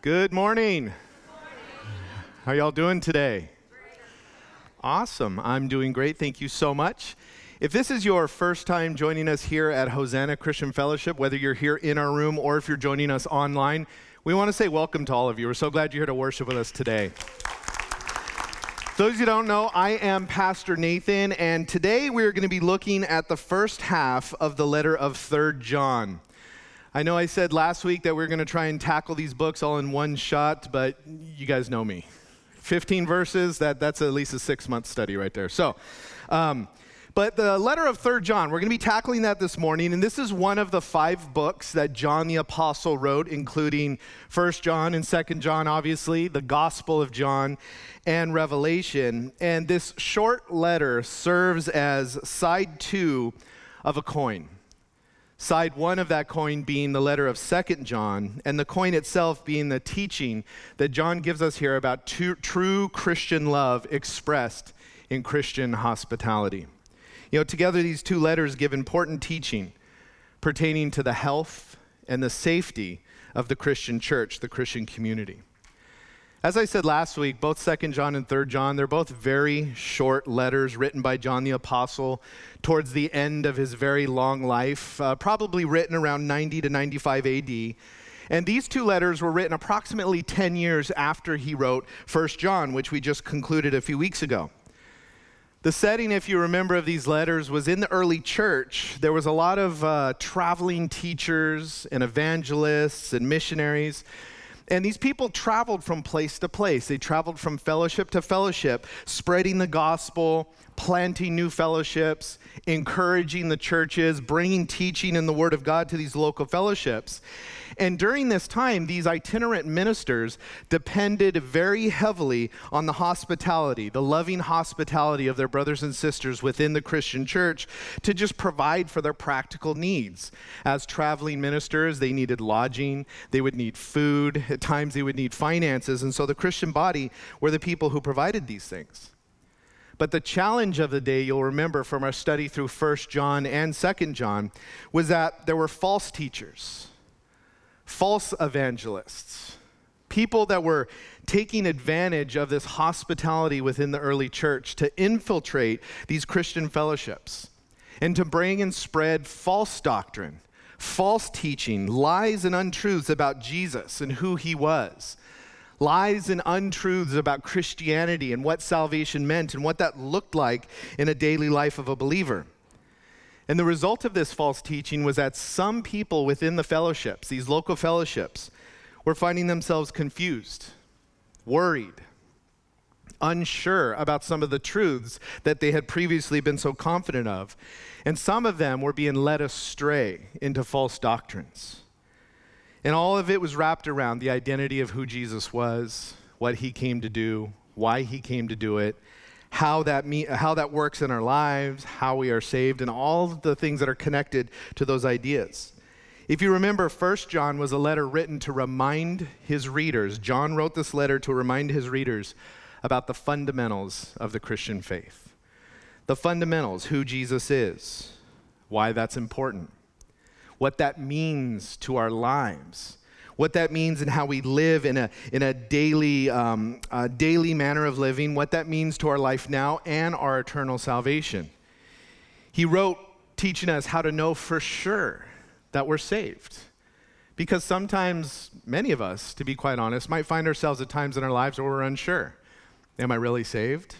Good morning. How are y'all doing today? Awesome. I'm doing great. Thank you so much. If this is your first time joining us here at Hosanna Christian Fellowship, whether you're here in our room or if you're joining us online, we want to say welcome to all of you. We're so glad you're here to worship with us today. Those of you who don't know, I am Pastor Nathan, and today we're going to be looking at the first half of the letter of 3rd John. I know I said last week that we are going to try and tackle these books all in one shot, but you guys know me. 15 verses, that, that's at least a six month study right there. So, um, but the letter of 3rd John, we're going to be tackling that this morning. And this is one of the five books that John the Apostle wrote, including 1st John and 2nd John, obviously, the Gospel of John, and Revelation. And this short letter serves as side two of a coin. Side one of that coin being the letter of Second John, and the coin itself being the teaching that John gives us here about true Christian love expressed in Christian hospitality. You know, together these two letters give important teaching pertaining to the health and the safety of the Christian church, the Christian community. As I said last week, both 2nd John and 3rd John, they're both very short letters written by John the Apostle towards the end of his very long life, uh, probably written around 90 to 95 AD. And these two letters were written approximately 10 years after he wrote 1st John, which we just concluded a few weeks ago. The setting, if you remember, of these letters was in the early church. There was a lot of uh, traveling teachers and evangelists and missionaries and these people traveled from place to place. They traveled from fellowship to fellowship, spreading the gospel, planting new fellowships, encouraging the churches, bringing teaching in the Word of God to these local fellowships. And during this time, these itinerant ministers depended very heavily on the hospitality, the loving hospitality of their brothers and sisters within the Christian church to just provide for their practical needs. As traveling ministers, they needed lodging, they would need food, at times they would need finances. And so the Christian body were the people who provided these things. But the challenge of the day, you'll remember from our study through 1 John and 2 John, was that there were false teachers, false evangelists, people that were taking advantage of this hospitality within the early church to infiltrate these Christian fellowships and to bring and spread false doctrine, false teaching, lies and untruths about Jesus and who he was lies and untruths about Christianity and what salvation meant and what that looked like in a daily life of a believer. And the result of this false teaching was that some people within the fellowships, these local fellowships, were finding themselves confused, worried, unsure about some of the truths that they had previously been so confident of. And some of them were being led astray into false doctrines. And all of it was wrapped around the identity of who Jesus was, what he came to do, why he came to do it, how that, me- how that works in our lives, how we are saved, and all the things that are connected to those ideas. If you remember, 1 John was a letter written to remind his readers. John wrote this letter to remind his readers about the fundamentals of the Christian faith. The fundamentals, who Jesus is, why that's important what that means to our lives, what that means in how we live in a, in a daily, um, daily manner of living, what that means to our life now and our eternal salvation. He wrote teaching us how to know for sure that we're saved. Because sometimes, many of us, to be quite honest, might find ourselves at times in our lives where we're unsure. Am I really saved?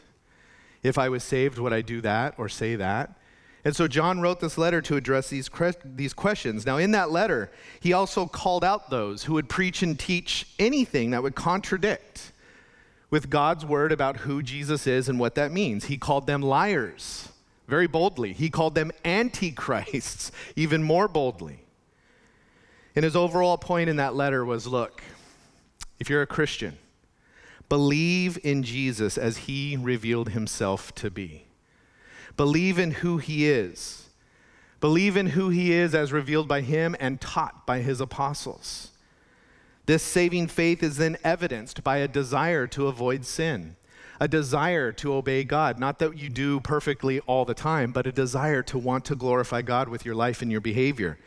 If I was saved, would I do that or say that? And so John wrote this letter to address these, these questions. Now, in that letter, he also called out those who would preach and teach anything that would contradict with God's word about who Jesus is and what that means. He called them liars very boldly, he called them antichrists even more boldly. And his overall point in that letter was look, if you're a Christian, believe in Jesus as he revealed himself to be. Believe in who he is. Believe in who he is as revealed by him and taught by his apostles. This saving faith is then evidenced by a desire to avoid sin, a desire to obey God. Not that you do perfectly all the time, but a desire to want to glorify God with your life and your behavior.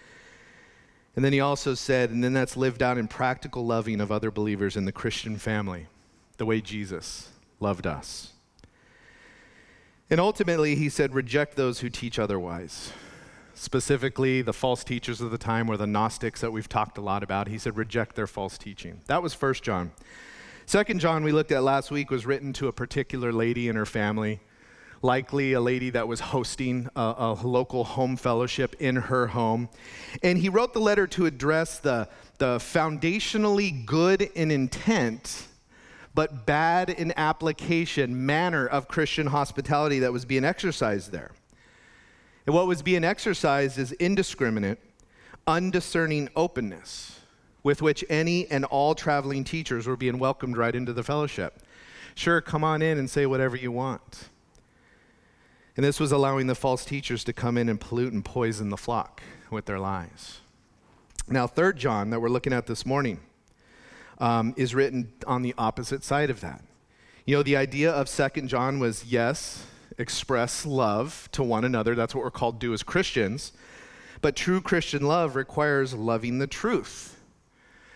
And then he also said, and then that's lived out in practical loving of other believers in the Christian family, the way Jesus loved us. And ultimately, he said, reject those who teach otherwise. Specifically, the false teachers of the time were the Gnostics that we've talked a lot about. He said, reject their false teaching. That was First John. Second John, we looked at last week, was written to a particular lady and her family likely a lady that was hosting a, a, local home fellowship in her home. And he wrote the letter to address the, the foundationally good in intent, but bad in application manner of Christian hospitality that was being exercised there. And what was being exercised is indiscriminate, undiscerning openness with which any and all traveling teachers were being welcomed right into the fellowship. Sure, come on in and say whatever you want. And this was allowing the false teachers to come in and pollute and poison the flock with their lies. Now, Third John, that we're looking at this morning, um, is written on the opposite side of that. You know, the idea of Second John was yes, express love to one another. That's what we're called to do as Christians. But true Christian love requires loving the truth.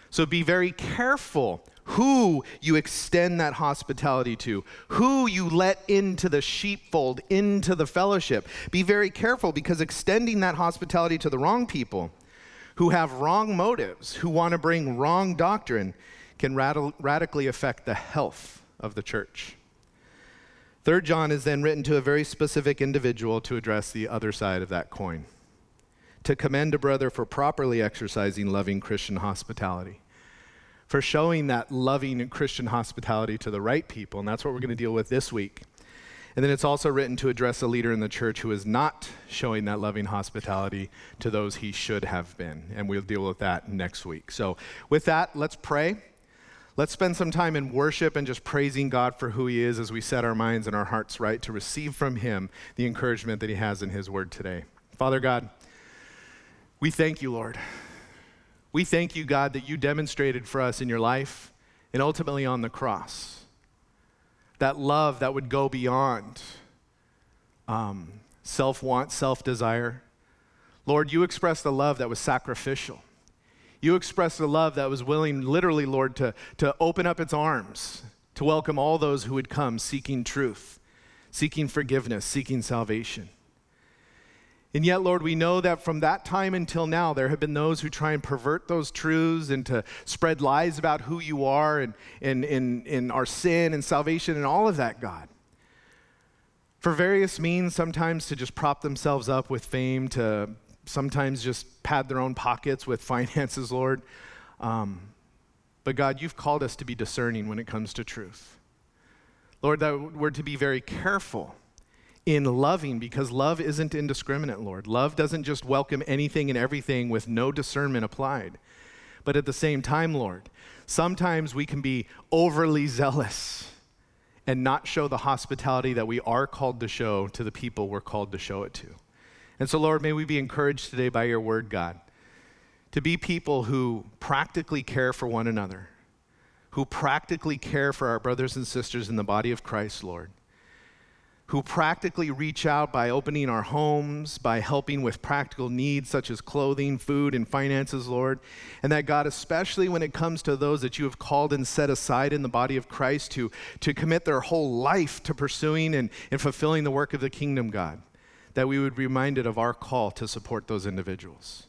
So be very careful who you extend that hospitality to, who you let into the sheepfold, into the fellowship. Be very careful because extending that hospitality to the wrong people who have wrong motives, who want to bring wrong doctrine, can rad- radically affect the health of the church. Third John is then written to a very specific individual to address the other side of that coin. To commend a brother for properly exercising loving Christian hospitality for showing that loving Christian hospitality to the right people. And that's what we're going to deal with this week. And then it's also written to address a leader in the church who is not showing that loving hospitality to those he should have been. And we'll deal with that next week. So, with that, let's pray. Let's spend some time in worship and just praising God for who He is as we set our minds and our hearts right to receive from Him the encouragement that He has in His Word today. Father God, we thank you, Lord. We thank you, God, that you demonstrated for us in your life and ultimately on the cross. That love that would go beyond um, self want, self desire. Lord, you expressed a love that was sacrificial. You expressed a love that was willing, literally, Lord, to, to open up its arms to welcome all those who would come seeking truth, seeking forgiveness, seeking salvation. And yet, Lord, we know that from that time until now, there have been those who try and pervert those truths and to spread lies about who you are and, and, and, and our sin and salvation and all of that, God. For various means, sometimes to just prop themselves up with fame, to sometimes just pad their own pockets with finances, Lord. Um, but God, you've called us to be discerning when it comes to truth. Lord, that we're to be very careful in loving because love isn't indiscriminate, Lord. Love doesn't just welcome anything and everything with no discernment applied. But at the same time, Lord, sometimes we can be overly zealous and not show the hospitality that we are called to show to the people we're called to show it to. And so, Lord, may we be encouraged today by your word, God, to be people who practically care for one another, who practically care for our brothers and sisters in the body of Christ, Lord who practically reach out by opening our homes, by helping with practical needs such as clothing, food, and finances, Lord. And that, God, especially when it comes to those that you have called and set aside in the body of Christ to, to commit their whole life to pursuing and, and fulfilling the work of the kingdom, God, that we would be reminded of our call to support those individuals.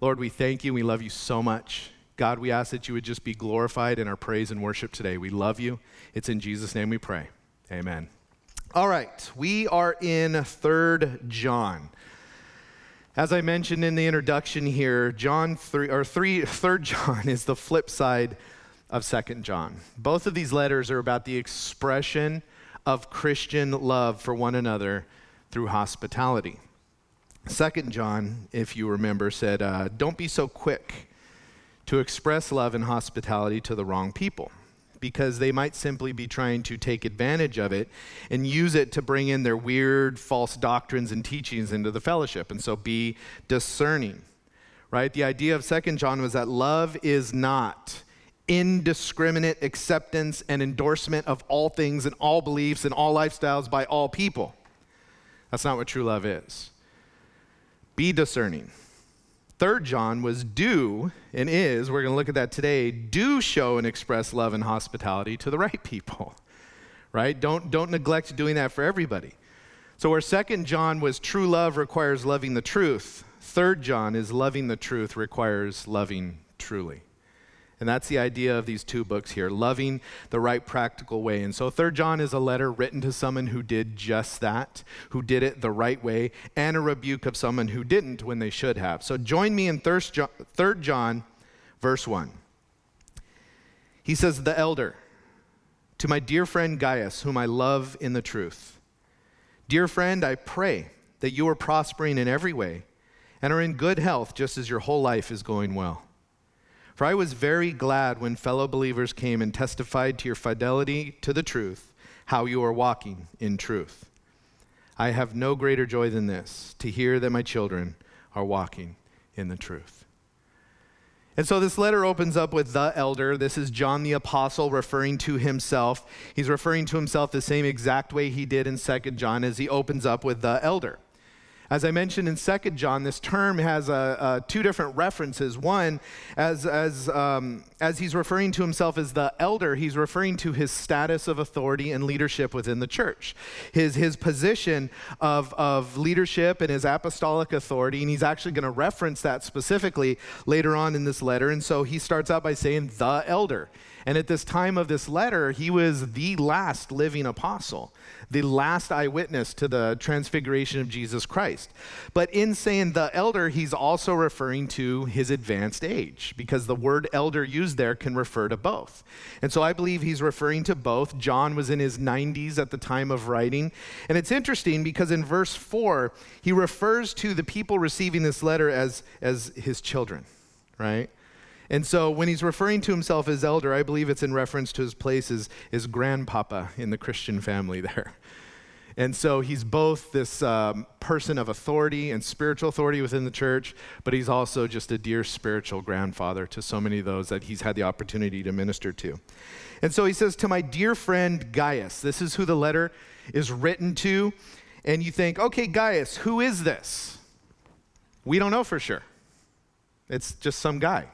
Lord, we thank you. We love you so much. God, we ask that you would just be glorified in our praise and worship today. We love you. It's in Jesus' name we pray. Amen. All right, we are in Third John. As I mentioned in the introduction here, John 3 or 3 3rd John is the flip side of 2nd John. Both of these letters are about the expression of Christian love for one another through hospitality. 2nd John, if you remember, said, uh, Don't be so quick to express love and hospitality to the wrong people because they might simply be trying to take advantage of it and use it to bring in their weird false doctrines and teachings into the fellowship. And so be discerning, right? The idea of Second John was that love is not indiscriminate acceptance and endorsement of all things and all beliefs and all lifestyles by all people. That's not what true love is. Be discerning. Third John was do and is, we're going to look at that today, do show and express love and hospitality to the right people. Right? Don't don't neglect doing that for everybody. So where second John was true love requires loving the truth, third John is loving the truth requires loving truly. And that's the idea of these two books here, loving the right practical way. And so, Third John is a letter written to someone who did just that, who did it the right way, and a rebuke of someone who didn't when they should have. So, join me in Third John, verse 1. He says, The elder, to my dear friend Gaius, whom I love in the truth. Dear friend, I pray that you are prospering in every way and are in good health, just as your whole life is going well. For I was very glad when fellow believers came and testified to your fidelity to the truth, how you are walking in truth. I have no greater joy than this, to hear that my children are walking in the truth. And so this letter opens up with the elder. This is John the Apostle referring to himself. He's referring to himself the same exact way he did in 2 John as he opens up with the elder. As I mentioned in 2 John, this term has two different references. One, as, as, um, as he's referring to himself as the elder, he's referring to his status of authority and leadership within the church, his, his position of, of leadership and his apostolic authority. And he's actually going to reference that specifically later on in this letter. And so he starts out by saying, the elder. And at this time of this letter, he was the last living apostle the last eyewitness to the transfiguration of Jesus Christ. But in saying the elder, he's also referring to his advanced age because the word elder used there can refer to both. And so I believe he's referring to both. John was in his 90s at the time of writing. And it's interesting because in verse 4, he refers to the people receiving this letter as, as his children, right? And so when he's referring to himself as elder, I believe it's in reference to his place as, as grandpapa in the Christian family there. And so he's both this um, person of authority and spiritual authority within the church, but he's also just a dear spiritual grandfather to so many of those that he's had the opportunity to minister to. And so he says, To my dear friend Gaius, this is who the letter is written to. And you think, okay, Gaius, who is this? We don't know for sure. It's just some guy,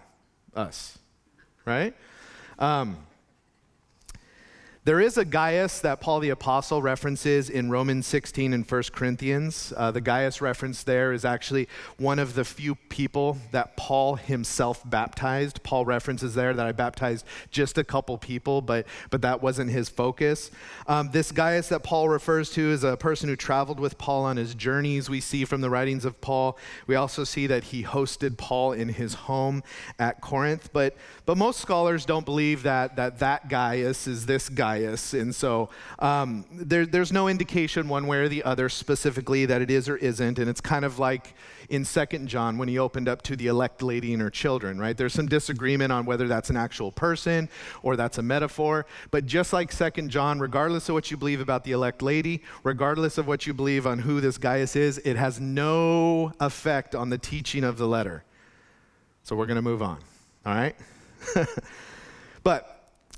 us, right? Um, there is a Gaius that Paul the Apostle references in Romans 16 and 1 Corinthians. Uh, the Gaius reference there is actually one of the few people that Paul himself baptized. Paul references there that I baptized just a couple people, but, but that wasn't his focus. Um, this Gaius that Paul refers to is a person who traveled with Paul on his journeys. We see from the writings of Paul. We also see that he hosted Paul in his home at Corinth. But, but most scholars don't believe that that, that Gaius is this guy Gaius. And so um, there, there's no indication one way or the other specifically that it is or isn't. And it's kind of like in Second John when he opened up to the elect lady and her children, right? There's some disagreement on whether that's an actual person or that's a metaphor. But just like Second John, regardless of what you believe about the elect lady, regardless of what you believe on who this Gaius is, it has no effect on the teaching of the letter. So we're going to move on, all right? but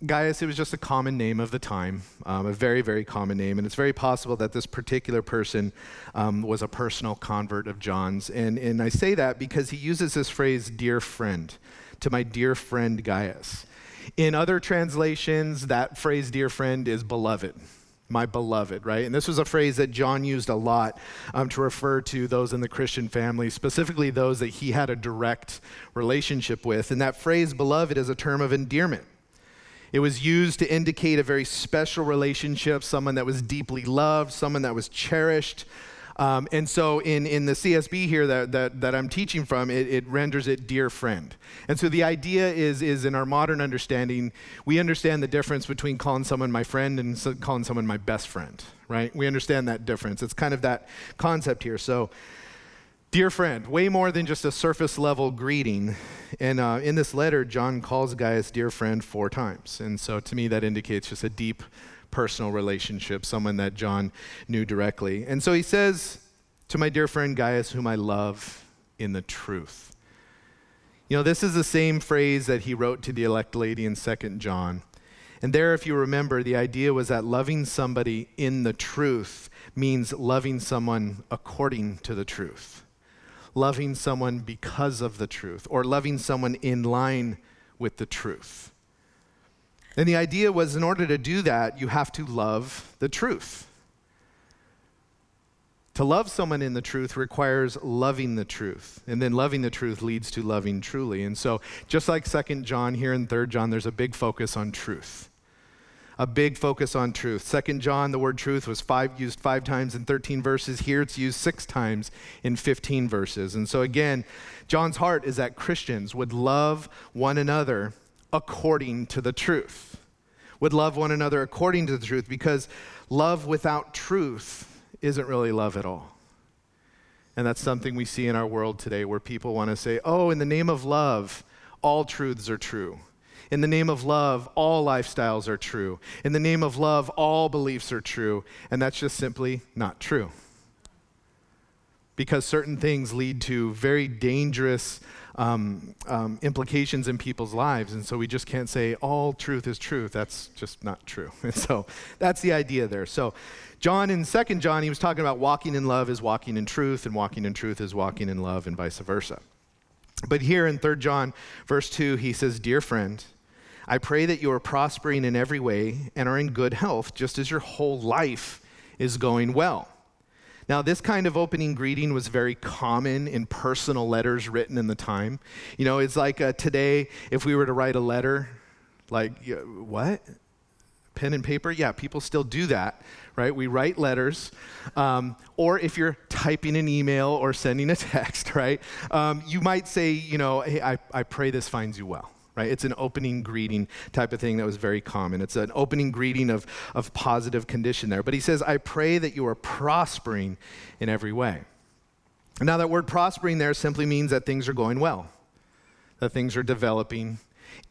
Gaius, it was just a common name of the time, um, a very, very common name. And it's very possible that this particular person um, was a personal convert of John's. And, and I say that because he uses this phrase, dear friend, to my dear friend Gaius. In other translations, that phrase, dear friend, is beloved my beloved, right? And this was a phrase that John used a lot um, to refer to those in the Christian family, specifically those that he had a direct relationship with. And that phrase, beloved, is a term of endearment. It was used to indicate a very special relationship, someone that was deeply loved, someone that was cherished. Um, and so in, in the CSB here that, that, that I'm teaching from, it, it, renders it dear friend. And so the idea is, is in our modern understanding, we understand the difference between calling someone my friend and calling someone my best friend, right? We understand that difference. It's kind of that concept here. So Dear friend, way more than just a surface level greeting. And uh, in this letter, John calls Gaius dear friend four times. And so to me, that indicates just a deep personal relationship, someone that John knew directly. And so he says to my dear friend Gaius, whom I love in the truth. You know, this is the same phrase that he wrote to the elect lady in 2 John. And there, if you remember, the idea was that loving somebody in the truth means loving someone according to the truth loving someone because of the truth or loving someone in line with the truth. And the idea was in order to do that, you have to love the truth. To love someone in the truth requires loving the truth. And then loving the truth leads to loving truly. And so, just like 2nd John here in 3rd John, there's a big focus on truth. A big focus on truth. 2nd John, the word truth was five, used five times in 13 verses. Here it's used six times in 15 verses. And so, again, John's heart is that Christians would love one another according to the truth. Would love one another according to the truth because love without truth isn't really love at all. And that's something we see in our world today where people want to say, oh, in the name of love, all truths are true. In the name of love, all lifestyles are true. In the name of love, all beliefs are true. And that's just simply not true. Because certain things lead to very dangerous um, um, implications in people's lives. And so we just can't say all truth is truth. That's just not true. And so that's the idea there. So John in Second John, he was talking about walking in love is walking in truth, and walking in truth is walking in love, and vice versa. But here in Third John, verse 2, he says, Dear friend, I pray that you are prospering in every way and are in good health, just as your whole life is going well. Now, this kind of opening greeting was very common in personal letters written in the time. You know, it's like uh, today, if we were to write a letter, like, what? Pen and paper? Yeah, people still do that, right? We write letters. Um, or if you're typing an email or sending a text, right? Um, you might say, you know, hey, I, I pray this finds you well right? It's an opening greeting type of thing that was very common. It's an opening greeting of, of positive condition there. But he says, I pray that you are prospering in every way. Now, that word prospering there simply means that things are going well, that things are developing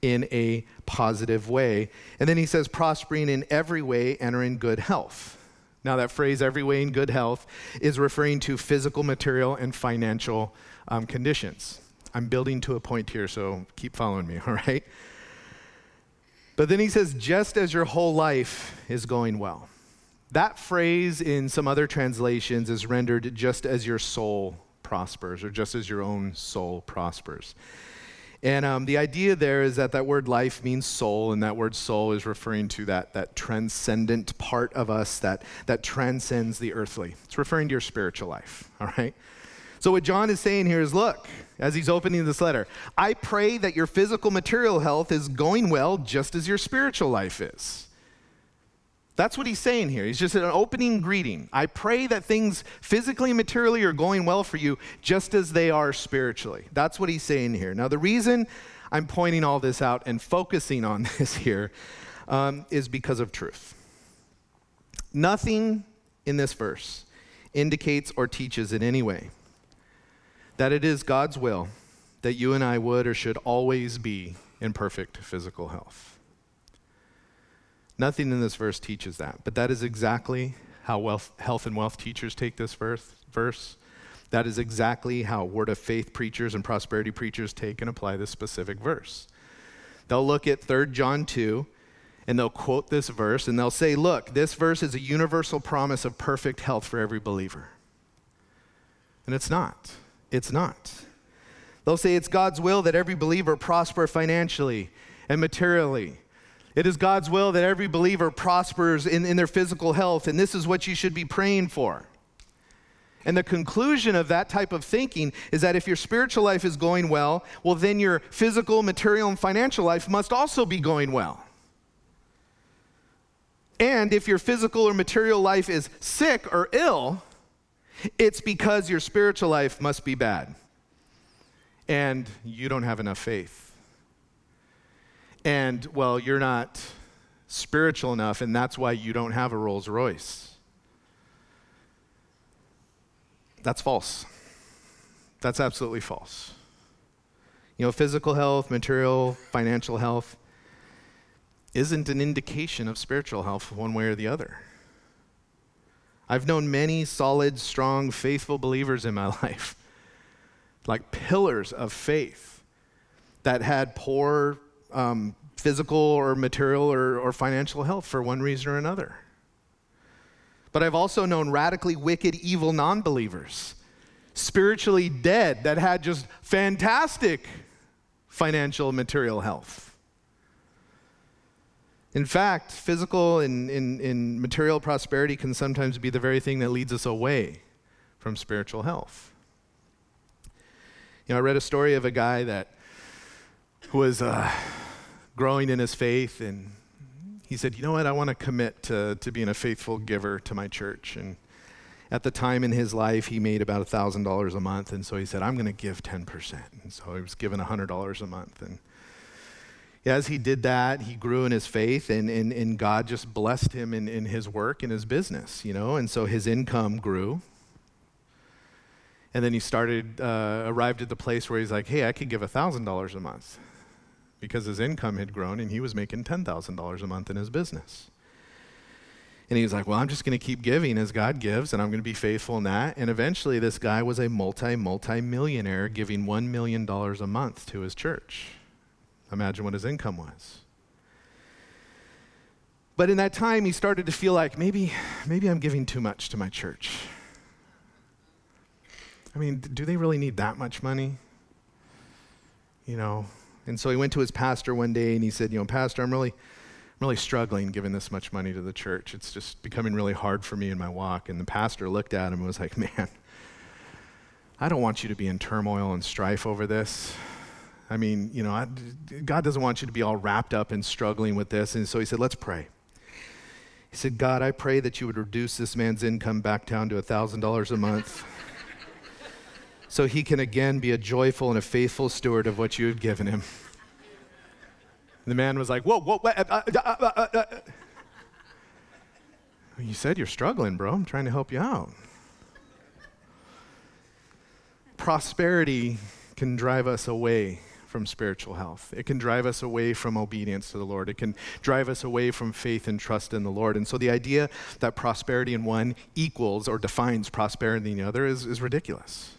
in a positive way. And then he says, prospering in every way and are in good health. Now, that phrase, every way in good health, is referring to physical, material, and financial um, conditions. I'm building to a point here, so keep following me, all right? But then he says, just as your whole life is going well. That phrase in some other translations is rendered just as your soul prospers, or just as your own soul prospers. And um, the idea there is that that word life means soul, and that word soul is referring to that, that transcendent part of us that, that transcends the earthly. It's referring to your spiritual life, all right? So, what John is saying here is look, as he's opening this letter, I pray that your physical material health is going well just as your spiritual life is. That's what he's saying here. He's just an opening greeting. I pray that things physically and materially are going well for you just as they are spiritually. That's what he's saying here. Now, the reason I'm pointing all this out and focusing on this here um, is because of truth. Nothing in this verse indicates or teaches in any way that it is God's will that you and I would or should always be in perfect physical health. Nothing in this verse teaches that, but that is exactly how wealth, health and wealth teachers take this verse, verse. That is exactly how word of faith preachers and prosperity preachers take and apply this specific verse. They'll look at 3 John 2 and they'll quote this verse and they'll say, Look, this verse is a universal promise of perfect health for every believer. And it's not. It's not. They'll say it's God's will that every believer prosper financially and materially. It is God's will that every believer prospers in, in their physical health, and this is what you should be praying for. And the conclusion of that type of thinking is that if your spiritual life is going well, well, then your physical, material, and financial life must also be going well. And if your physical or material life is sick or ill, it's because your spiritual life must be bad and you don't have enough faith. And, well, you're not spiritual enough, and that's why you don't have a Rolls Royce. That's false. That's absolutely false. You know, physical health, material, financial health isn't an indication of spiritual health one way or the other. I've known many solid, strong, faithful believers in my life, like pillars of faith, that had poor um, physical or material or, or financial health for one reason or another. But I've also known radically wicked, evil non believers spiritually dead that had just fantastic financial material health. In fact, physical and, and, and, material prosperity can sometimes be the very thing that leads us away from spiritual health. You know, I read a story of a guy that was uh, growing in his faith, and he said, You know what? I want to commit to, to being a faithful giver to my church. And at the time in his life, he made about $1,000 a month. And so he said, I'm going to give 10%. And so he was given $100 a month. And as he did that, he grew in his faith, and, and, and God just blessed him in, in his work and his business, you know, and so his income grew. And then he started, uh, arrived at the place where he's like, hey, I could give $1,000 a month because his income had grown and he was making $10,000 a month in his business. And he was like, well, I'm just going to keep giving as God gives, and I'm going to be faithful in that. And eventually, this guy was a multi, multi millionaire giving $1 million a month to his church. Imagine what his income was. But in that time, he started to feel like maybe, maybe I'm giving too much to my church. I mean, do they really need that much money? You know, and so he went to his pastor one day and he said, You know, Pastor, I'm really, I'm really struggling giving this much money to the church. It's just becoming really hard for me in my walk. And the pastor looked at him and was like, Man, I don't want you to be in turmoil and strife over this. I mean, you know, I, God doesn't want you to be all wrapped up and struggling with this. And so he said, Let's pray. He said, God, I pray that you would reduce this man's income back down to $1,000 a month so he can again be a joyful and a faithful steward of what you have given him. The man was like, Whoa, whoa, whoa. Uh, uh, uh, uh, you said you're struggling, bro. I'm trying to help you out. Prosperity can drive us away from spiritual health. It can drive us away from obedience to the Lord. It can drive us away from faith and trust in the Lord. And so the idea that prosperity in one equals or defines prosperity in the other is, is ridiculous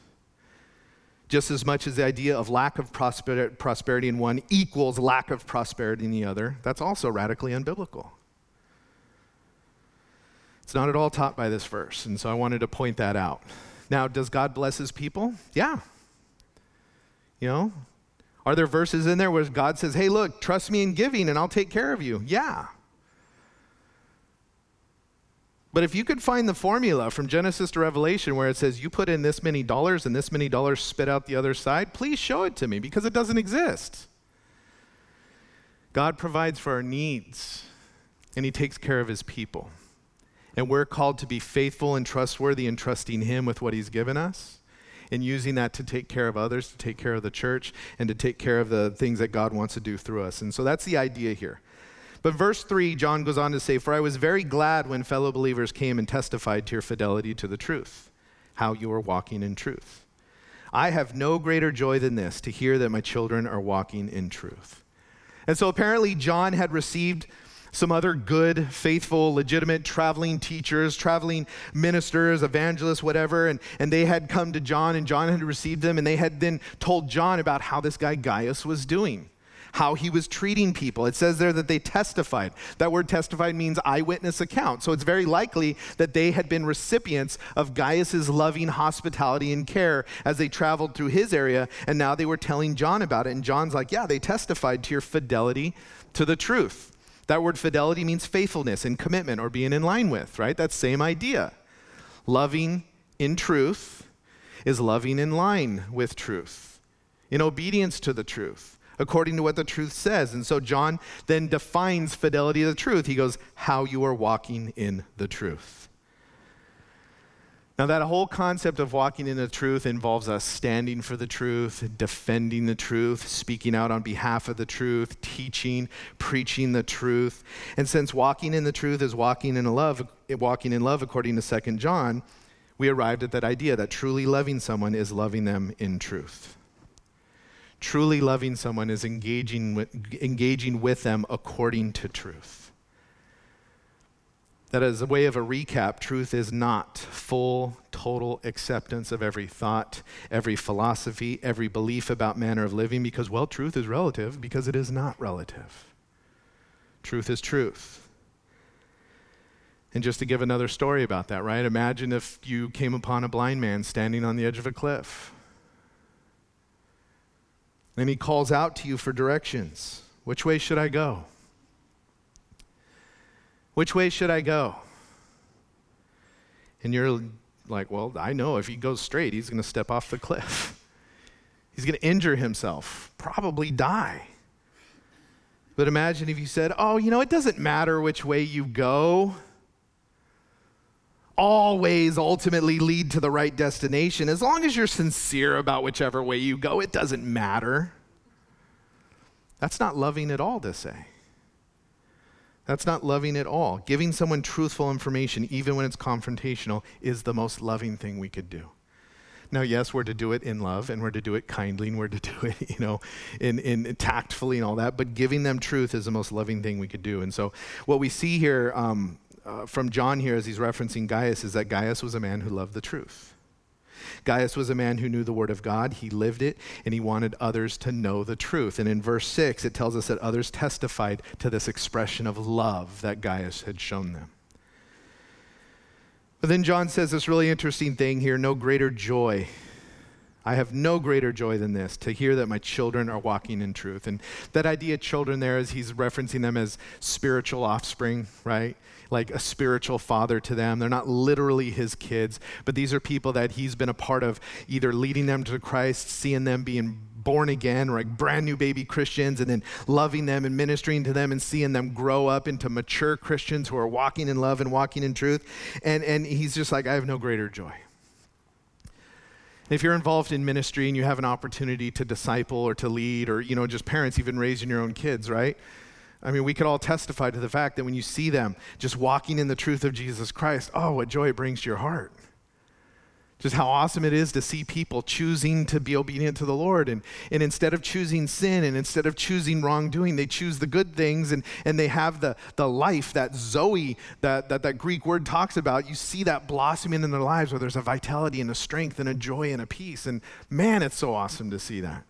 just as much as the idea of lack of prosper- prosperity in one equals lack of prosperity in the other, that's also radically unbiblical. It's not at all taught by this verse, and so I wanted to point that out. Now, does God bless his people? Yeah. You know, are there verses in there where God says, hey, look, trust me in giving and I'll take care of you? Yeah. But if you could find the formula from Genesis to Revelation where it says you put in this many dollars and this many dollars spit out the other side, please show it to me because it doesn't exist. God provides for our needs and He takes care of His people. And we're called to be faithful and trustworthy in trusting Him with what He's given us and using that to take care of others, to take care of the church, and to take care of the things that God wants to do through us. And so that's the idea here. But verse 3, John goes on to say, For I was very glad when fellow believers came and testified to your fidelity to the truth, how you are walking in truth. I have no greater joy than this, to hear that my children are walking in truth. And so apparently, John had received some other good, faithful, legitimate traveling teachers, traveling ministers, evangelists, whatever, and, and they had come to John, and John had received them, and they had then told John about how this guy Gaius was doing how he was treating people. It says there that they testified. That word testified means eyewitness account. So it's very likely that they had been recipients of Gaius's loving hospitality and care as they traveled through his area, and now they were telling John about it. And John's like, Yeah, they testified to your fidelity to the truth. That word fidelity means faithfulness and commitment or being in line with, right? That same idea. Loving in truth is loving in line with truth, in obedience to the truth according to what the truth says. And so John then defines fidelity to the truth. He goes, How you are walking in the truth. Now, that whole concept of walking in the truth involves us standing for the truth, defending the truth, speaking out on behalf of the truth, teaching, preaching the truth. And since walking in the truth is walking in love, walking in love according to 2 John, we arrived at that idea that truly loving someone is loving them in truth. Truly loving someone is engaging with, engaging with them according to truth. That, as a way of a recap, truth is not full, total acceptance of every thought, every philosophy, every belief about manner of living, because, well, truth is relative because it is not relative. Truth is truth. And just to give another story about that, right? Imagine if you came upon a blind man standing on the edge of a cliff. And he calls out to you for directions. Which way should I go? Which way should I go? And you're like, well, I know if he goes straight, he's going to step off the cliff. He's going to injure himself, probably die. But imagine if you said, oh, you know, it doesn't matter which way you go. All ways ultimately lead to the right destination. As long as you're sincere about whichever way you go, it doesn't matter. That's not loving at all to say. That's not loving at all. Giving someone truthful information, even when it's confrontational, is the most loving thing we could do. Now, yes, we're to do it in love and we're to do it kindly and we're to do it, you know, in, in tactfully and all that, but giving them truth is the most loving thing we could do. And so, what we see here um, uh, from John here as he's referencing Gaius is that Gaius was a man who loved the truth. Gaius was a man who knew the Word of God, he lived it, and he wanted others to know the truth. And in verse 6, it tells us that others testified to this expression of love that Gaius had shown them. But then John says this really interesting thing here no greater joy. I have no greater joy than this to hear that my children are walking in truth. And that idea, children, there is he's referencing them as spiritual offspring, right? Like a spiritual father to them. They're not literally his kids, but these are people that he's been a part of, either leading them to Christ, seeing them being born again, like brand new baby Christians, and then loving them and ministering to them and seeing them grow up into mature Christians who are walking in love and walking in truth. And, and he's just like, I have no greater joy. If you're involved in ministry and you have an opportunity to disciple or to lead, or you know, just parents even raising your own kids, right? I mean, we could all testify to the fact that when you see them just walking in the truth of Jesus Christ, oh, what joy it brings to your heart just how awesome it is to see people choosing to be obedient to the Lord. And, and instead of choosing sin and instead of choosing wrongdoing, they choose the good things and, and they have the, the life, that Zoe that, that that Greek word talks about. You see that blossoming in their lives where there's a vitality and a strength and a joy and a peace. And man, it's so awesome to see that.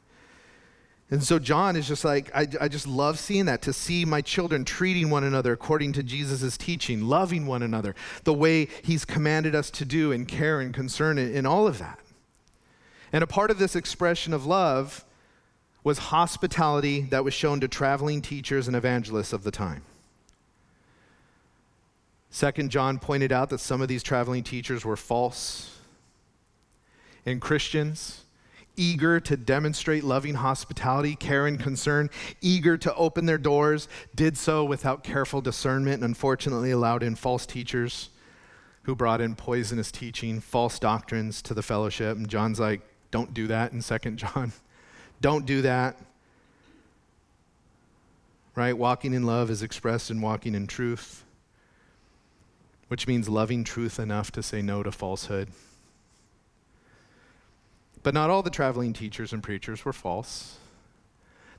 And so John is just like, I, I just love seeing that, to see my children treating one another according to Jesus' teaching, loving one another, the way he's commanded us to do in care and concern in all of that. And a part of this expression of love was hospitality that was shown to traveling teachers and evangelists of the time. Second, John pointed out that some of these traveling teachers were false. And Christians, eager to demonstrate loving hospitality, care, and concern, eager to open their doors, did so without careful discernment and unfortunately allowed in false teachers who brought in poisonous teaching, false doctrines to the fellowship. And John's like, don't do that in Second John. don't do that. Right? Walking in love is expressed in walking in truth, which means loving truth enough to say no to falsehood. But not all the traveling teachers and preachers were false.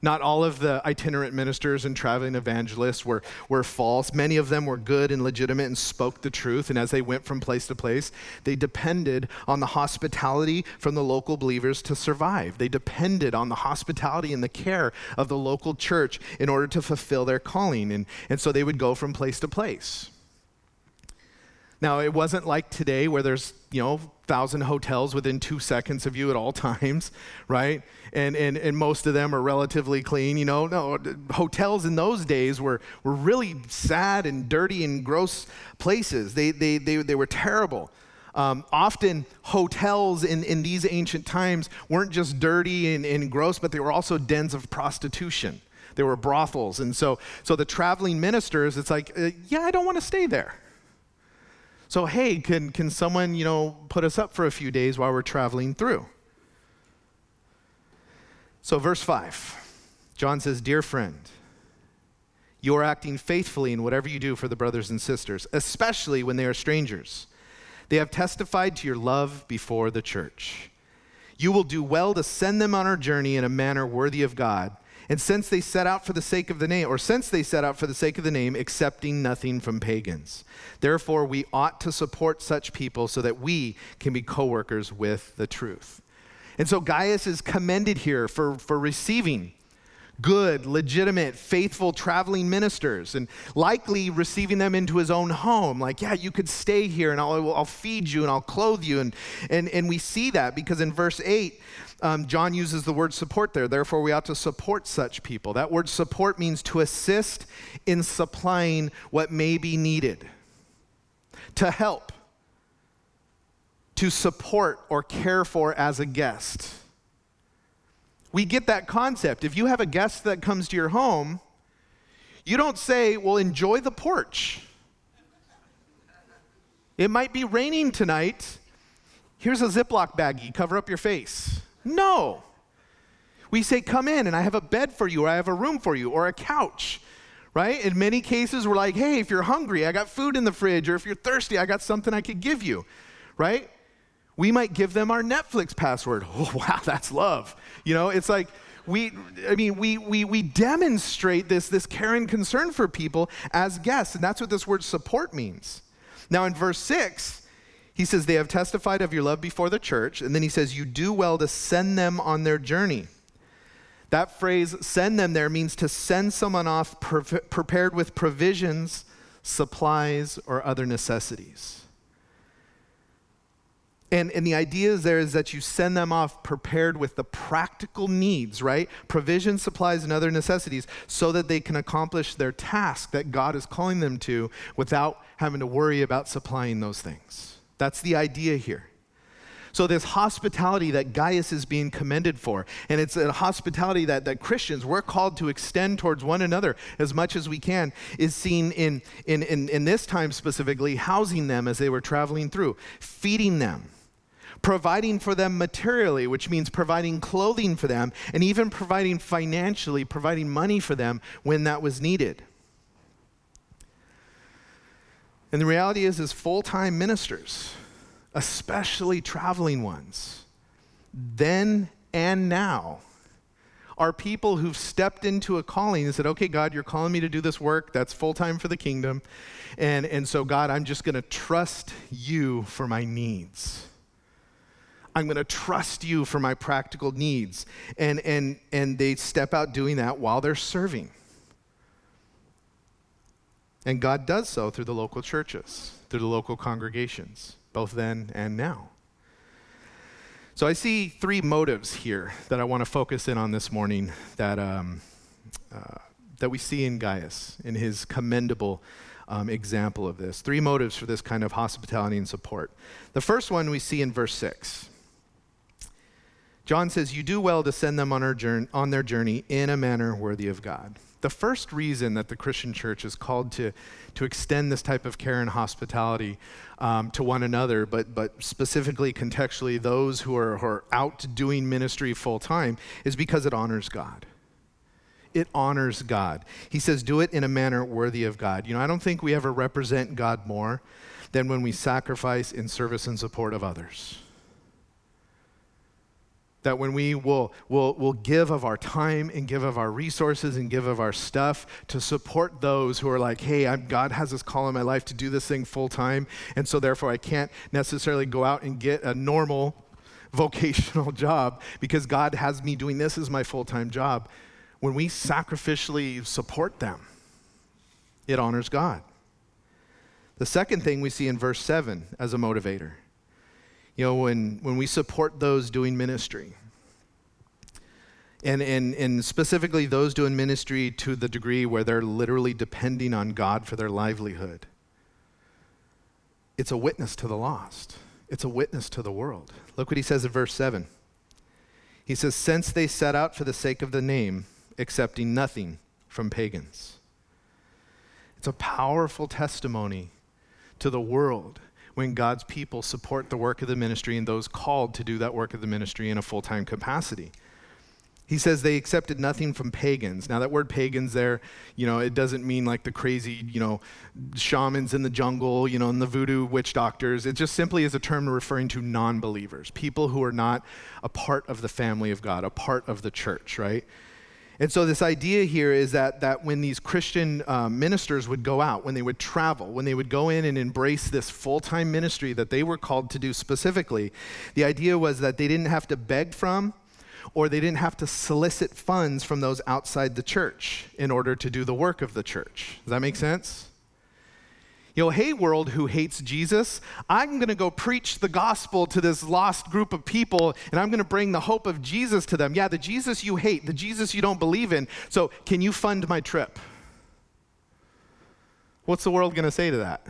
Not all of the itinerant ministers and traveling evangelists were, were false. Many of them were good and legitimate and spoke the truth. And as they went from place to place, they depended on the hospitality from the local believers to survive. They depended on the hospitality and the care of the local church in order to fulfill their calling. And, and so they would go from place to place. Now, it wasn't like today where there's, you know, thousand hotels within two seconds of you at all times, right? And, and, and most of them are relatively clean. You know, no, hotels in those days were, were really sad and dirty and gross places. They, they, they, they were terrible. Um, often hotels in, in these ancient times weren't just dirty and, and gross, but they were also dens of prostitution. They were brothels. And so, so the traveling ministers, it's like, uh, yeah, I don't want to stay there. So, hey, can, can someone, you know, put us up for a few days while we're traveling through? So, verse 5, John says, Dear friend, you are acting faithfully in whatever you do for the brothers and sisters, especially when they are strangers. They have testified to your love before the church. You will do well to send them on our journey in a manner worthy of God and since they set out for the sake of the name, or since they set out for the sake of the name, accepting nothing from pagans. Therefore, we ought to support such people so that we can be co workers with the truth. And so Gaius is commended here for, for receiving good, legitimate, faithful traveling ministers and likely receiving them into his own home. Like, yeah, you could stay here and I'll, I'll feed you and I'll clothe you. And, and, and we see that because in verse 8, um, John uses the word support there. Therefore, we ought to support such people. That word support means to assist in supplying what may be needed, to help, to support or care for as a guest we get that concept. If you have a guest that comes to your home, you don't say, well, enjoy the porch. It might be raining tonight. Here's a Ziploc baggie, cover up your face. No. We say, come in and I have a bed for you, or I have a room for you, or a couch, right? In many cases, we're like, hey, if you're hungry, I got food in the fridge, or if you're thirsty, I got something I could give you, right? We might give them our Netflix password. Oh, wow, that's love. You know, it's like, we, I mean, we, we, we demonstrate this, this care and concern for people as guests, and that's what this word support means. Now, in verse 6, he says, They have testified of your love before the church, and then he says, You do well to send them on their journey. That phrase, send them there, means to send someone off pre- prepared with provisions, supplies, or other necessities. And, and the idea is there is that you send them off prepared with the practical needs, right? Provision, supplies, and other necessities so that they can accomplish their task that God is calling them to without having to worry about supplying those things. That's the idea here. So, this hospitality that Gaius is being commended for, and it's a hospitality that, that Christians, we're called to extend towards one another as much as we can, is seen in, in, in, in this time specifically, housing them as they were traveling through, feeding them, providing for them materially, which means providing clothing for them, and even providing financially, providing money for them when that was needed. And the reality is, is full time ministers, especially traveling ones, then and now, are people who've stepped into a calling and said, okay, God, you're calling me to do this work. That's full time for the kingdom. And, and so, God, I'm just going to trust you for my needs. I'm going to trust you for my practical needs. And, and, and they step out doing that while they're serving. And God does so through the local churches, through the local congregations, both then and now. So I see three motives here that I want to focus in on this morning that, um, uh, that we see in Gaius, in his commendable um, example of this. Three motives for this kind of hospitality and support. The first one we see in verse 6. John says, You do well to send them on, our journey, on their journey in a manner worthy of God. The first reason that the Christian church is called to, to extend this type of care and hospitality um, to one another, but, but specifically contextually those who are, who are out doing ministry full time, is because it honors God it honors God. He says, do it in a manner worthy of God. You know, I don't think we ever represent God more than when we sacrifice in service and support of others that when we will, will, will give of our time and give of our resources and give of our stuff to support those who are like, hey, I'm, God has this call in my life to do this thing full time, and so therefore I can't necessarily go out and get a normal vocational job because God has me doing this as my full time job. When we sacrificially support them, it honors God. The second thing we see in verse 7 as a motivator you know, when, when we support those doing ministry, and, and, and specifically those doing ministry to the degree where they're literally depending on God for their livelihood, it's a witness to the lost. It's a witness to the world. Look what he says in verse 7. He says, Since they set out for the sake of the name, accepting nothing from pagans. It's a powerful testimony to the world when God's people support the work of the ministry and those called to do that work of the ministry in a full time capacity. He says they accepted nothing from pagans. Now, that word pagans there, you know, it doesn't mean like the crazy, you know, shamans in the jungle, you know, and the voodoo witch doctors. It just simply is a term referring to non believers, people who are not a part of the family of God, a part of the church, right? And so, this idea here is that, that when these Christian um, ministers would go out, when they would travel, when they would go in and embrace this full time ministry that they were called to do specifically, the idea was that they didn't have to beg from or they didn't have to solicit funds from those outside the church in order to do the work of the church. Does that make sense? You know, hey, world who hates Jesus, I'm going to go preach the gospel to this lost group of people and I'm going to bring the hope of Jesus to them. Yeah, the Jesus you hate, the Jesus you don't believe in. So, can you fund my trip? What's the world going to say to that?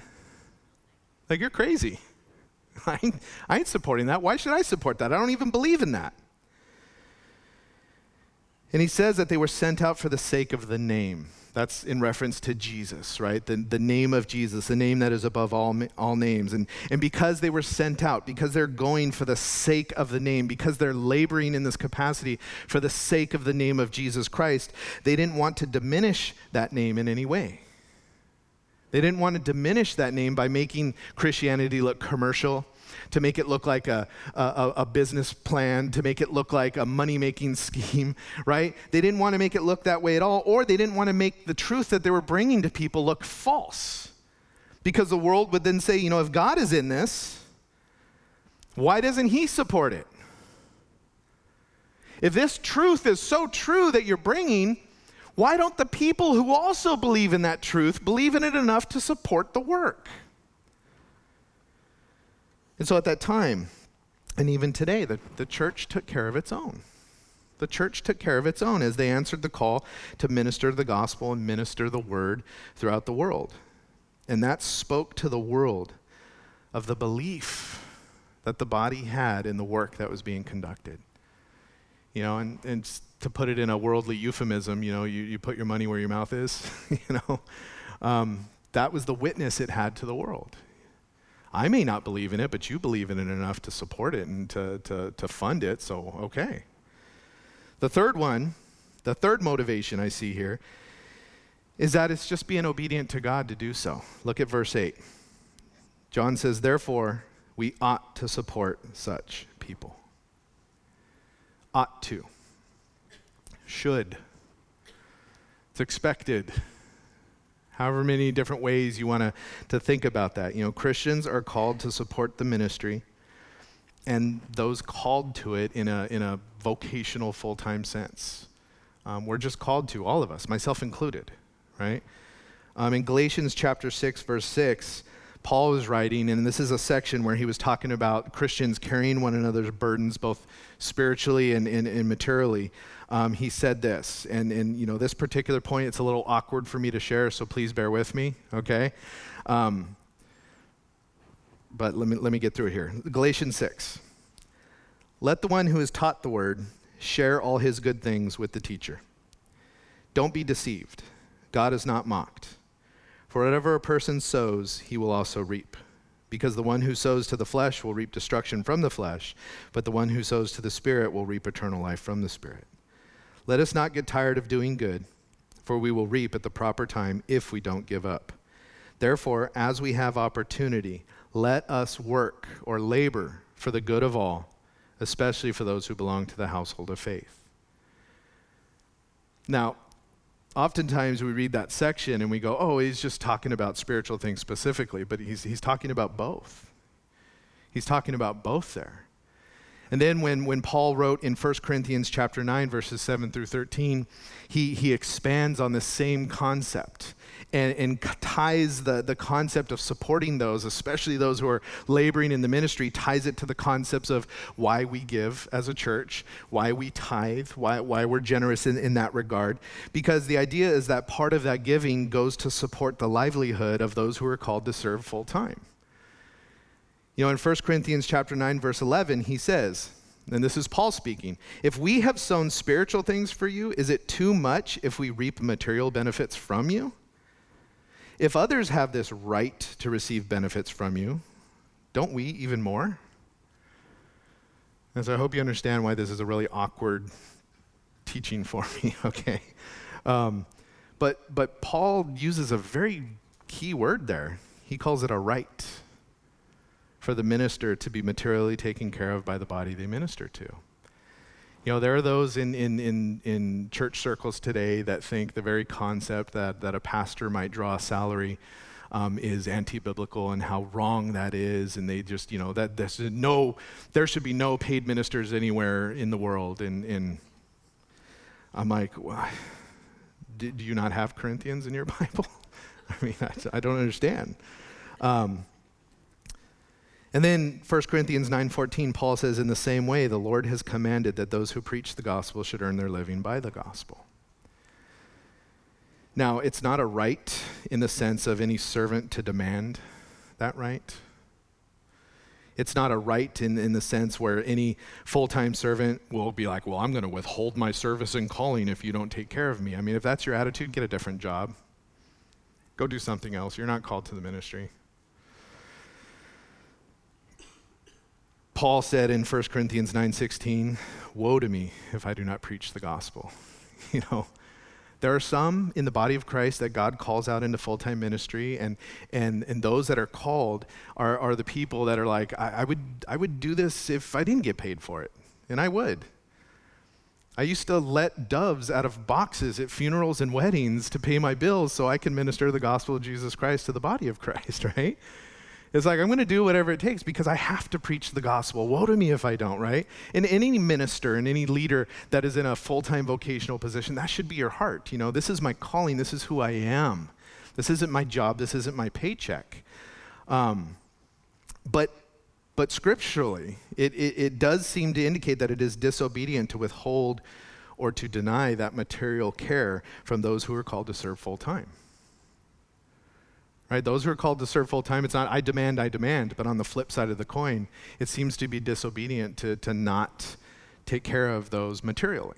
Like, you're crazy. I ain't, I ain't supporting that. Why should I support that? I don't even believe in that. And he says that they were sent out for the sake of the name. That's in reference to Jesus, right? The, the name of Jesus, the name that is above all, all names. And, and because they were sent out, because they're going for the sake of the name, because they're laboring in this capacity for the sake of the name of Jesus Christ, they didn't want to diminish that name in any way. They didn't want to diminish that name by making Christianity look commercial to make it look like a, a, a business plan, to make it look like a money making scheme, right? They didn't want to make it look that way at all, or they didn't want to make the truth that they were bringing to people look false. Because the world would then say, you know, if God is in this, why doesn't He support it? If this truth is so true that you're bringing, why don't the people who also believe in that truth believe in it enough to support the work? And so at that time, and even today, the, the church took care of its own. The church took care of its own as they answered the call to minister the gospel and minister the word throughout the world. And that spoke to the world of the belief that the body had in the work that was being conducted. You know, and, and to put it in a worldly euphemism, you know, you, you put your money where your mouth is, you know. Um, that was the witness it had to the world. I may not believe in it, but you believe in it enough to support it and to, to, to fund it, so okay. The third one, the third motivation I see here, is that it's just being obedient to God to do so. Look at verse 8. John says, Therefore, we ought to support such people. Ought to. Should. It's expected however many different ways you want to, to think about that. You know, Christians are called to support the ministry, and those called to it in a, in a vocational full time sense. Um, we're just called to, all of us, myself included, right? Um, in Galatians chapter 6, verse 6, Paul was writing, and this is a section where he was talking about Christians carrying one another's burdens, both spiritually and, and, and materially um, he said this, and, and you know this particular point, it's a little awkward for me to share, so please bear with me, okay? Um, but let me, let me get through it here. Galatians 6. Let the one who is taught the word share all his good things with the teacher. Don't be deceived. God is not mocked. For whatever a person sows, he will also reap. Because the one who sows to the flesh will reap destruction from the flesh, but the one who sows to the Spirit will reap eternal life from the Spirit. Let us not get tired of doing good, for we will reap at the proper time if we don't give up. Therefore, as we have opportunity, let us work or labor for the good of all, especially for those who belong to the household of faith. Now, oftentimes we read that section and we go, oh, he's just talking about spiritual things specifically, but he's, he's talking about both. He's talking about both there. And then when, when Paul wrote in 1 Corinthians chapter 9, verses 7 through 13, he, he expands on the same concept and, and ties the, the concept of supporting those, especially those who are laboring in the ministry, ties it to the concepts of why we give as a church, why we tithe, why, why we're generous in, in that regard. Because the idea is that part of that giving goes to support the livelihood of those who are called to serve full time. You know, in 1 Corinthians chapter 9 verse 11, he says, and this is Paul speaking, if we have sown spiritual things for you, is it too much if we reap material benefits from you? If others have this right to receive benefits from you, don't we even more? And so I hope you understand why this is a really awkward teaching for me, okay? Um, but, but Paul uses a very key word there. He calls it a right for the minister to be materially taken care of by the body they minister to. You know, there are those in, in, in, in church circles today that think the very concept that, that a pastor might draw a salary um, is anti-biblical and how wrong that is, and they just, you know, that there's no, there should be no paid ministers anywhere in the world. And, and I'm like, do, do you not have Corinthians in your Bible? I mean, I, I don't understand. Um, and then 1 Corinthians 9:14 Paul says in the same way the Lord has commanded that those who preach the gospel should earn their living by the gospel. Now, it's not a right in the sense of any servant to demand that right. It's not a right in, in the sense where any full time servant will be like, well, I'm going to withhold my service and calling if you don't take care of me. I mean, if that's your attitude, get a different job. Go do something else. You're not called to the ministry. Paul said in 1 Corinthians 9:16, "Woe to me if I do not preach the gospel." You know, there are some in the body of Christ that God calls out into full time ministry, and, and, and those that are called are, are the people that are like, I, I, would, I would do this if I didn't get paid for it. And I would. I used to let doves out of boxes at funerals and weddings to pay my bills so I can minister the gospel of Jesus Christ to the body of Christ, right? It's like, I'm going to do whatever it takes because I have to preach the gospel. Woe to me if I don't, right? And any minister and any leader that is in a full time vocational position, that should be your heart. You know, this is my calling, this is who I am. This isn't my job, this isn't my paycheck. Um, but but scripturally, it, it, it does seem to indicate that it is disobedient to withhold or to deny that material care from those who are called to serve full time. Right? Those who are called to serve full time, it's not I demand, I demand, but on the flip side of the coin, it seems to be disobedient to, to not take care of those materially.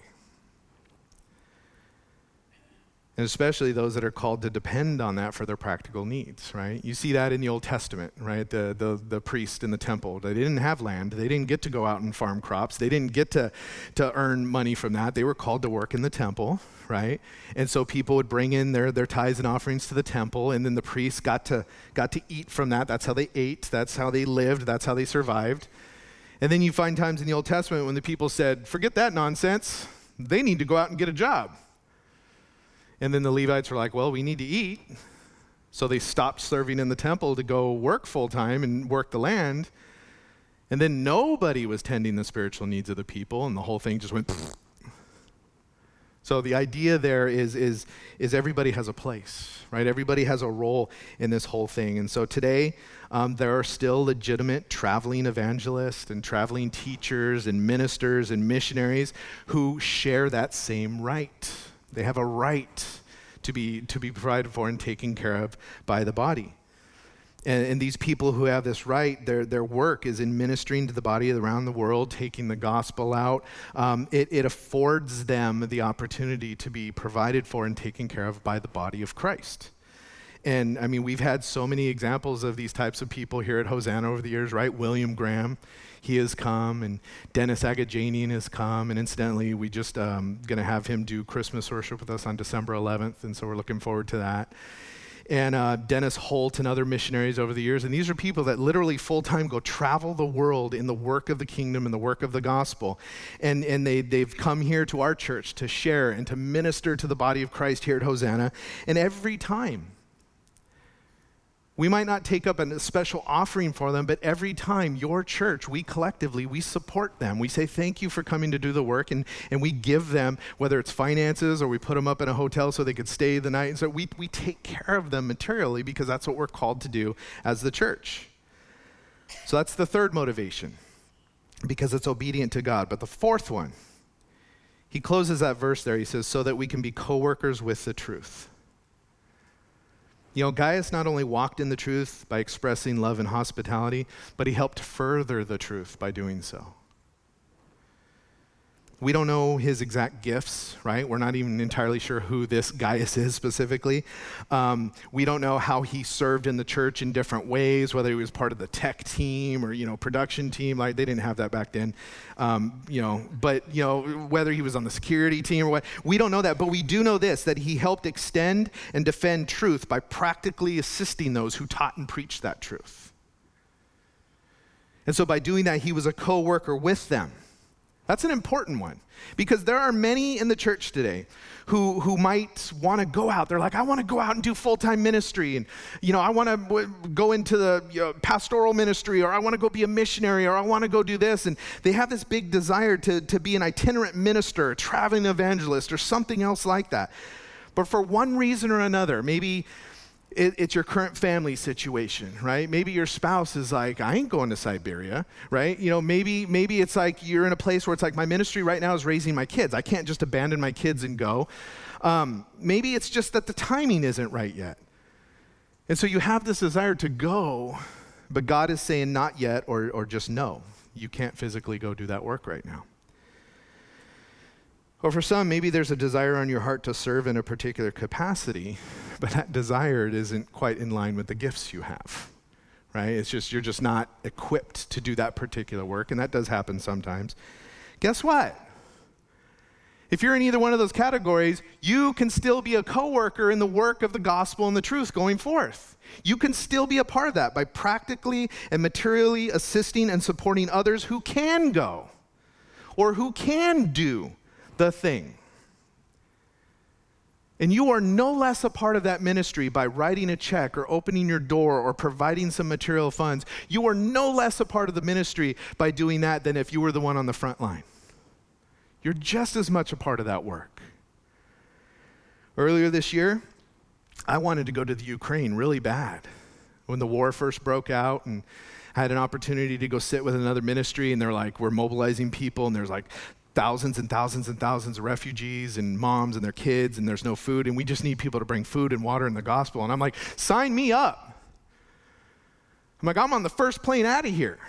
And especially those that are called to depend on that for their practical needs, right? You see that in the Old Testament, right? The, the, the priest in the temple, they didn't have land. They didn't get to go out and farm crops. They didn't get to, to earn money from that. They were called to work in the temple, right? And so people would bring in their, their tithes and offerings to the temple, and then the priests got to, got to eat from that. That's how they ate, that's how they lived, that's how they survived. And then you find times in the Old Testament when the people said, forget that nonsense. They need to go out and get a job. And then the Levites were like, well, we need to eat. So they stopped serving in the temple to go work full time and work the land. And then nobody was tending the spiritual needs of the people, and the whole thing just went. So the idea there is, is, is everybody has a place, right? Everybody has a role in this whole thing. And so today, um, there are still legitimate traveling evangelists and traveling teachers and ministers and missionaries who share that same right. They have a right to be, to be provided for and taken care of by the body. And, and, these people who have this right, their, their work is in ministering to the body around the world, taking the gospel out. Um, it, it affords them the opportunity to be provided for and taken care of by the body of Christ. And I mean, we've had so many examples of these types of people here at Hosanna over the years, right? William Graham, he has come, and Dennis Agajanian has come. And incidentally, we just um, going to have him do Christmas worship with us on December 11th, and so we're looking forward to that and uh, Dennis Holt and other missionaries over the years. And these are people that literally full time go travel the world in the work of the kingdom and the work of the gospel. And, and they, they've come here to our church to share and to minister to the body of Christ here at Hosanna. And every time, we might not take up a special offering for them, but every time your church, we collectively, we support them. We say thank you for coming to do the work, and, and we give them, whether it's finances or we put them up in a hotel so they could stay the night. And so we, we take care of them materially because that's what we're called to do as the church. So that's the third motivation, because it's obedient to God. But the fourth one, he closes that verse there. He says, so that we can be co workers with the truth. You know, Gaius not only walked in the truth by expressing love and hospitality, but he helped further the truth by doing so. We don't know his exact gifts, right? We're not even entirely sure who this Gaius is specifically. Um, we don't know how he served in the church in different ways, whether he was part of the tech team or you know production team. Like they didn't have that back then, um, you know. But you know whether he was on the security team or what, we don't know that. But we do know this: that he helped extend and defend truth by practically assisting those who taught and preached that truth. And so by doing that, he was a co-worker with them That's an important one because there are many in the church today who, who might want to go out. They're like, I want to go out and do full time ministry. And, you know, I want to w- go into the you know, pastoral ministry or I want to go be a missionary or I want to go do this. And they have this big desire to, to be an itinerant minister, a traveling evangelist, or something else like that. But for one reason or another, maybe it, it's your current family situation, right? Maybe your spouse is like, I ain't going to Siberia, right? You know, maybe maybe it's like you're in a place where it's like my ministry right now is raising my kids. I can't just abandon my kids and go. Um, maybe it's just that the timing isn't right yet. And so you have this desire to go, but God is saying not yet or, or just no. You can't physically go do that work right now. Or for some, maybe there's a desire on your heart to serve in a particular capacity, but that desire isn't quite in line with the gifts you have, right? It's just, you're just not equipped to do that particular work, and that does happen sometimes. Guess what? If you're in either one of those categories, you can still be a coworker in the work of the gospel and the truth going forth. You can still be a part of that by practically and materially assisting and supporting others who can go or who can do the thing. And you are no less a part of that ministry by writing a check or opening your door or providing some material funds. You are no less a part of the ministry by doing that than if you were the one on the front line. You're just as much a part of that work. Earlier this year, I wanted to go to the Ukraine really bad. When the war first broke out and I had an opportunity to go sit with another ministry and they're like, we're mobilizing people and there's like thousands and thousands and thousands of refugees and moms and their kids, and there's no food, and we just need people to bring food and water and the gospel. And I'm like, sign me up. I'm like, I'm on the first plane out of here.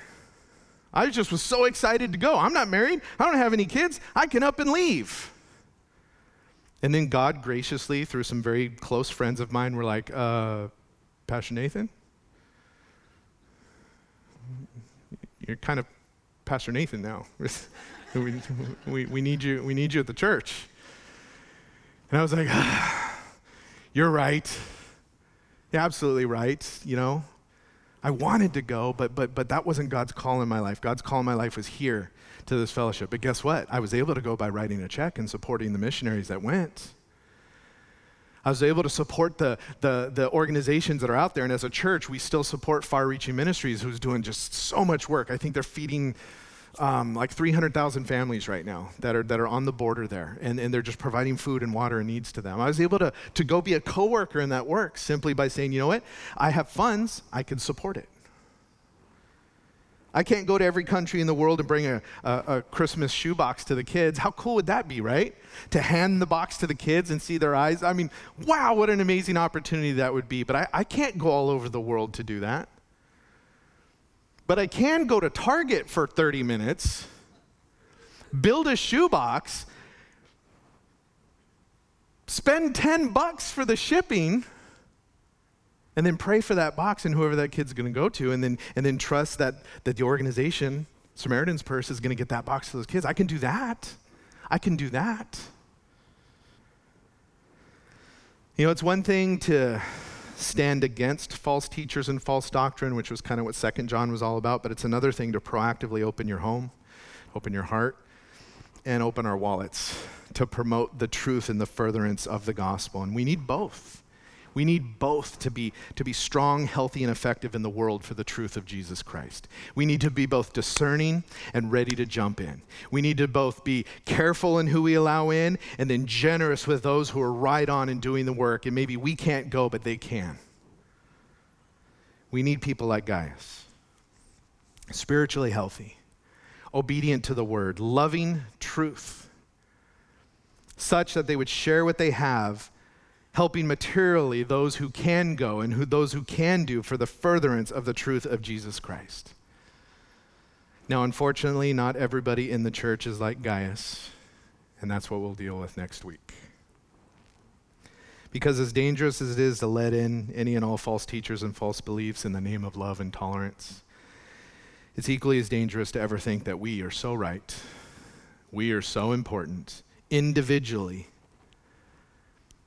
I just was so excited to go. I'm not married, I don't have any kids. I can up and leave. And then God graciously, through some very close friends of mine, were like, uh, Pastor Nathan? You're kind of Pastor Nathan now. we, we, we, need you, we need you at the church. And I was like, ah, You're right. You're absolutely right. You know, I wanted to go, but, but, but that wasn't God's call in my life. God's call in my life was here to this fellowship. But guess what? I was able to go by writing a check and supporting the missionaries that went. I was able to support the, the, the, organizations that are out there. And as a church, we still support Far Reaching Ministries, who's doing just so much work. I think they're feeding um, like 300,000 families right now that are, that are on the border there, and, and they're just providing food and water and needs to them. I was able to, to go be a coworker in that work simply by saying, you know what, I have funds, I can support it. I can't go to every country in the world and bring a, a, a Christmas shoebox to the kids. How cool would that be, right? To hand the box to the kids and see their eyes. I mean, wow, what an amazing opportunity that would be. But I, I can't go all over the world to do that. But I can go to Target for 30 minutes, build a shoebox, spend 10 bucks for the shipping, and then pray for that box and whoever that kid's going to go to, and then, and then trust that, that the organization, Samaritan's Purse, is going to get that box to those kids. I can do that. I can do that. You know, it's one thing to stand against false teachers and false doctrine, which was kind of what Second John was all about, but it's another thing to proactively open your home, open your heart, and open our wallets to promote the truth and the furtherance of the gospel. And we need both. We need both to be, to be strong, healthy, and effective in the world for the truth of Jesus Christ. We need to be both discerning and ready to jump in. We need to both be careful in who we allow in and then generous with those who are right on and doing the work. And maybe we can't go, but they can. We need people like Gaius, spiritually healthy, obedient to the word, loving truth, such that they would share what they have helping materially those who can go and who, those who can do for the furtherance of the truth of Jesus Christ. Now, unfortunately, not everybody in the church is like Gaius, and that's what we'll deal with next week. Because, as dangerous as it is to let in any and all false teachers and false beliefs in the name of love and tolerance, it's equally as dangerous to ever think that we are so right, we are so important individually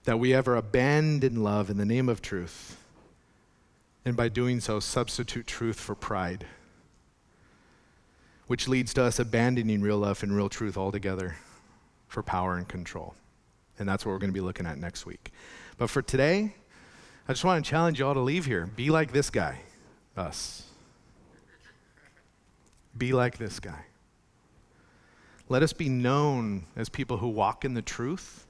that we ever abandon love in the name of truth, and by doing so, substitute truth for pride. which leads to us abandoning real love and real truth altogether for power and control. And that's what we're going to be looking at next week. But for today, I just want to challenge you all to leave here. Be like this guy, us. Be like this guy. Let us be known as people who walk in the truth,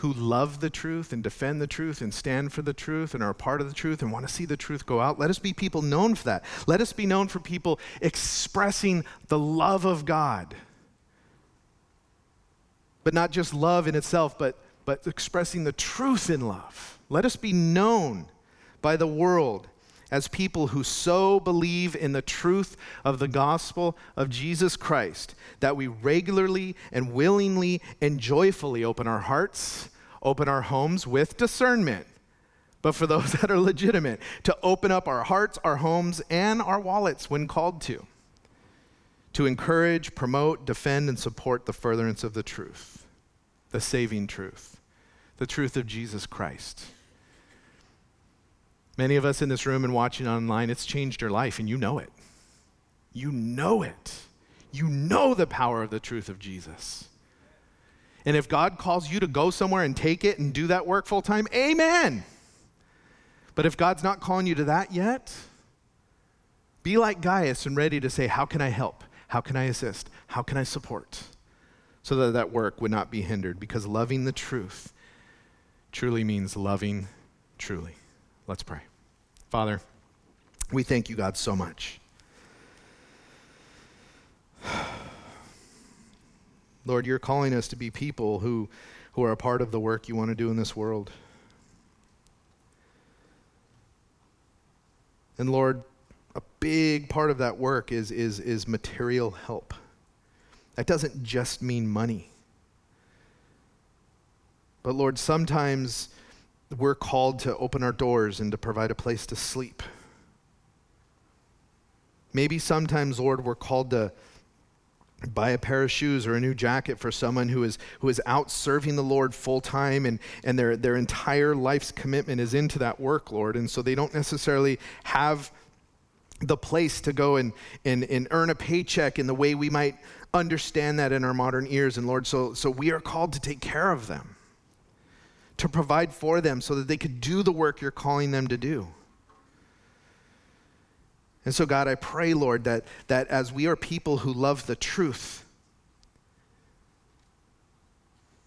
who love the truth and defend the truth and stand for the truth and are a part of the truth and want to see the truth go out. Let us be people known for that. Let us be known for people expressing the love of God. But not just love in itself, but, but expressing the truth in love. Let us be known by the world as people who so believe in the truth of the gospel of Jesus Christ that we regularly and willingly and joyfully open our hearts, open our homes with discernment. But for those that are legitimate, to open up our hearts, our homes, and our wallets when called to, to encourage, promote, defend, and support the furtherance of the truth, the saving truth, the truth of Jesus Christ. Many of us in this room and watching online, it's changed your life, and you know it. You know it. You know the power of the truth of Jesus. And if God calls you to go somewhere and take it and do that work full time, amen. But if God's not calling you to that yet, be like Gaius and ready to say, How can I help? How can I assist? How can I support? So that that work would not be hindered because loving the truth truly means loving truly. Let's pray. Father, we thank you, God, so much. Lord, you're calling us to be people who, who are a part of the work you want to do in this world. And Lord, a big part of that work is, is, is material help. That doesn't just mean money. But Lord, sometimes we're called to open our doors and to provide a place to sleep. Maybe sometimes, Lord, we're called to buy a pair of shoes or a new jacket for someone who is, who is out serving the Lord full time and, and their, their entire life's commitment is into that work, Lord. And so they don't necessarily have the place to go and, and, and earn a paycheck in the way we might understand that in our modern ears. And Lord, so, so we are called to take care of them to provide for them so that they could do the work you're calling them to do. And so, God, I pray, Lord, that, that as we are people who love the truth,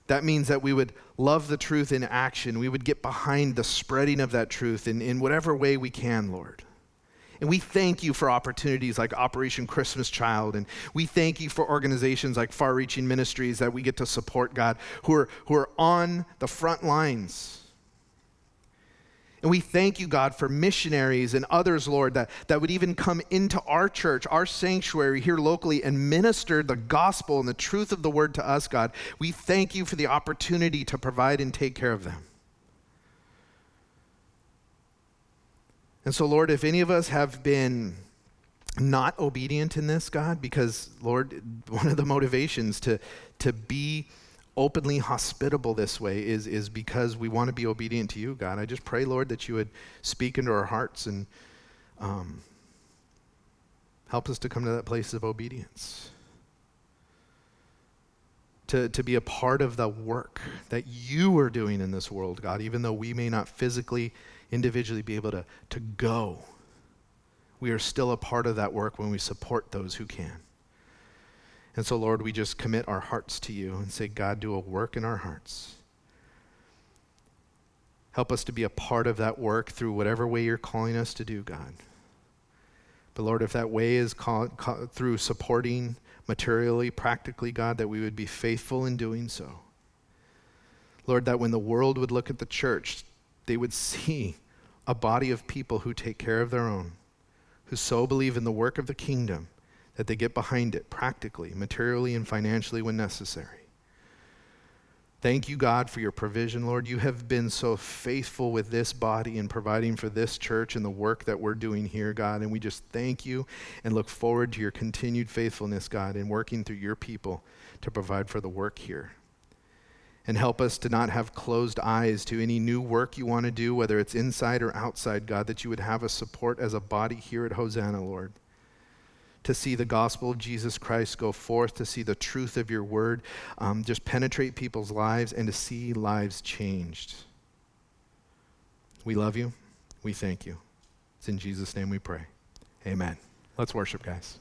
that means that we would love the truth in action. We would get behind the spreading of that truth in, in whatever way we can, Lord. And we thank you for opportunities like Operation Christmas Child. And we thank you for organizations like Far Reaching Ministries that we get to support, God, who are, who are on the front lines. And we thank you, God, for missionaries and others, Lord, that, that would even come into our church, our sanctuary here locally, and minister the gospel and the truth of the word to us, God. We thank you for the opportunity to provide and take care of them. And so, Lord, if any of us have been not obedient in this, God, because, Lord, one of the motivations to, to be openly hospitable this way is, is because we want to be obedient to you, God. I just pray, Lord, that you would speak into our hearts and um, help us to come to that place of obedience. To, to be a part of the work that you are doing in this world, God, even though we may not physically individually be able to, to go. We are still a part of that work when we support those who can. And so, Lord, we just commit our hearts to you and say, God, do a work in our hearts. Help us to be a part of that work through whatever way you're calling us to do, God. But Lord, if that way is call, call, through supporting materially, practically, God, that we would be faithful in doing so. Lord, that when the world would look at the church, they would see a body of people who take care of their own, who so believe in the work of the kingdom that they get behind it practically, materially, and financially when necessary. Thank you, God, for your provision, Lord. You have been so faithful with this body and providing for this church and the work that we're doing here, God. And we just thank you and look forward to your continued faithfulness, God, in working through your people to provide for the work here and help us to not have closed eyes to any new work you want to do, whether it's inside or outside, God, that you would have us support as a body here at Hosanna, Lord, to see the gospel of Jesus Christ go forth, to see the truth of your word um, just penetrate people's lives, and to see lives changed. We love you. We thank you. It's in Jesus' name we pray. Amen. Let's worship, guys.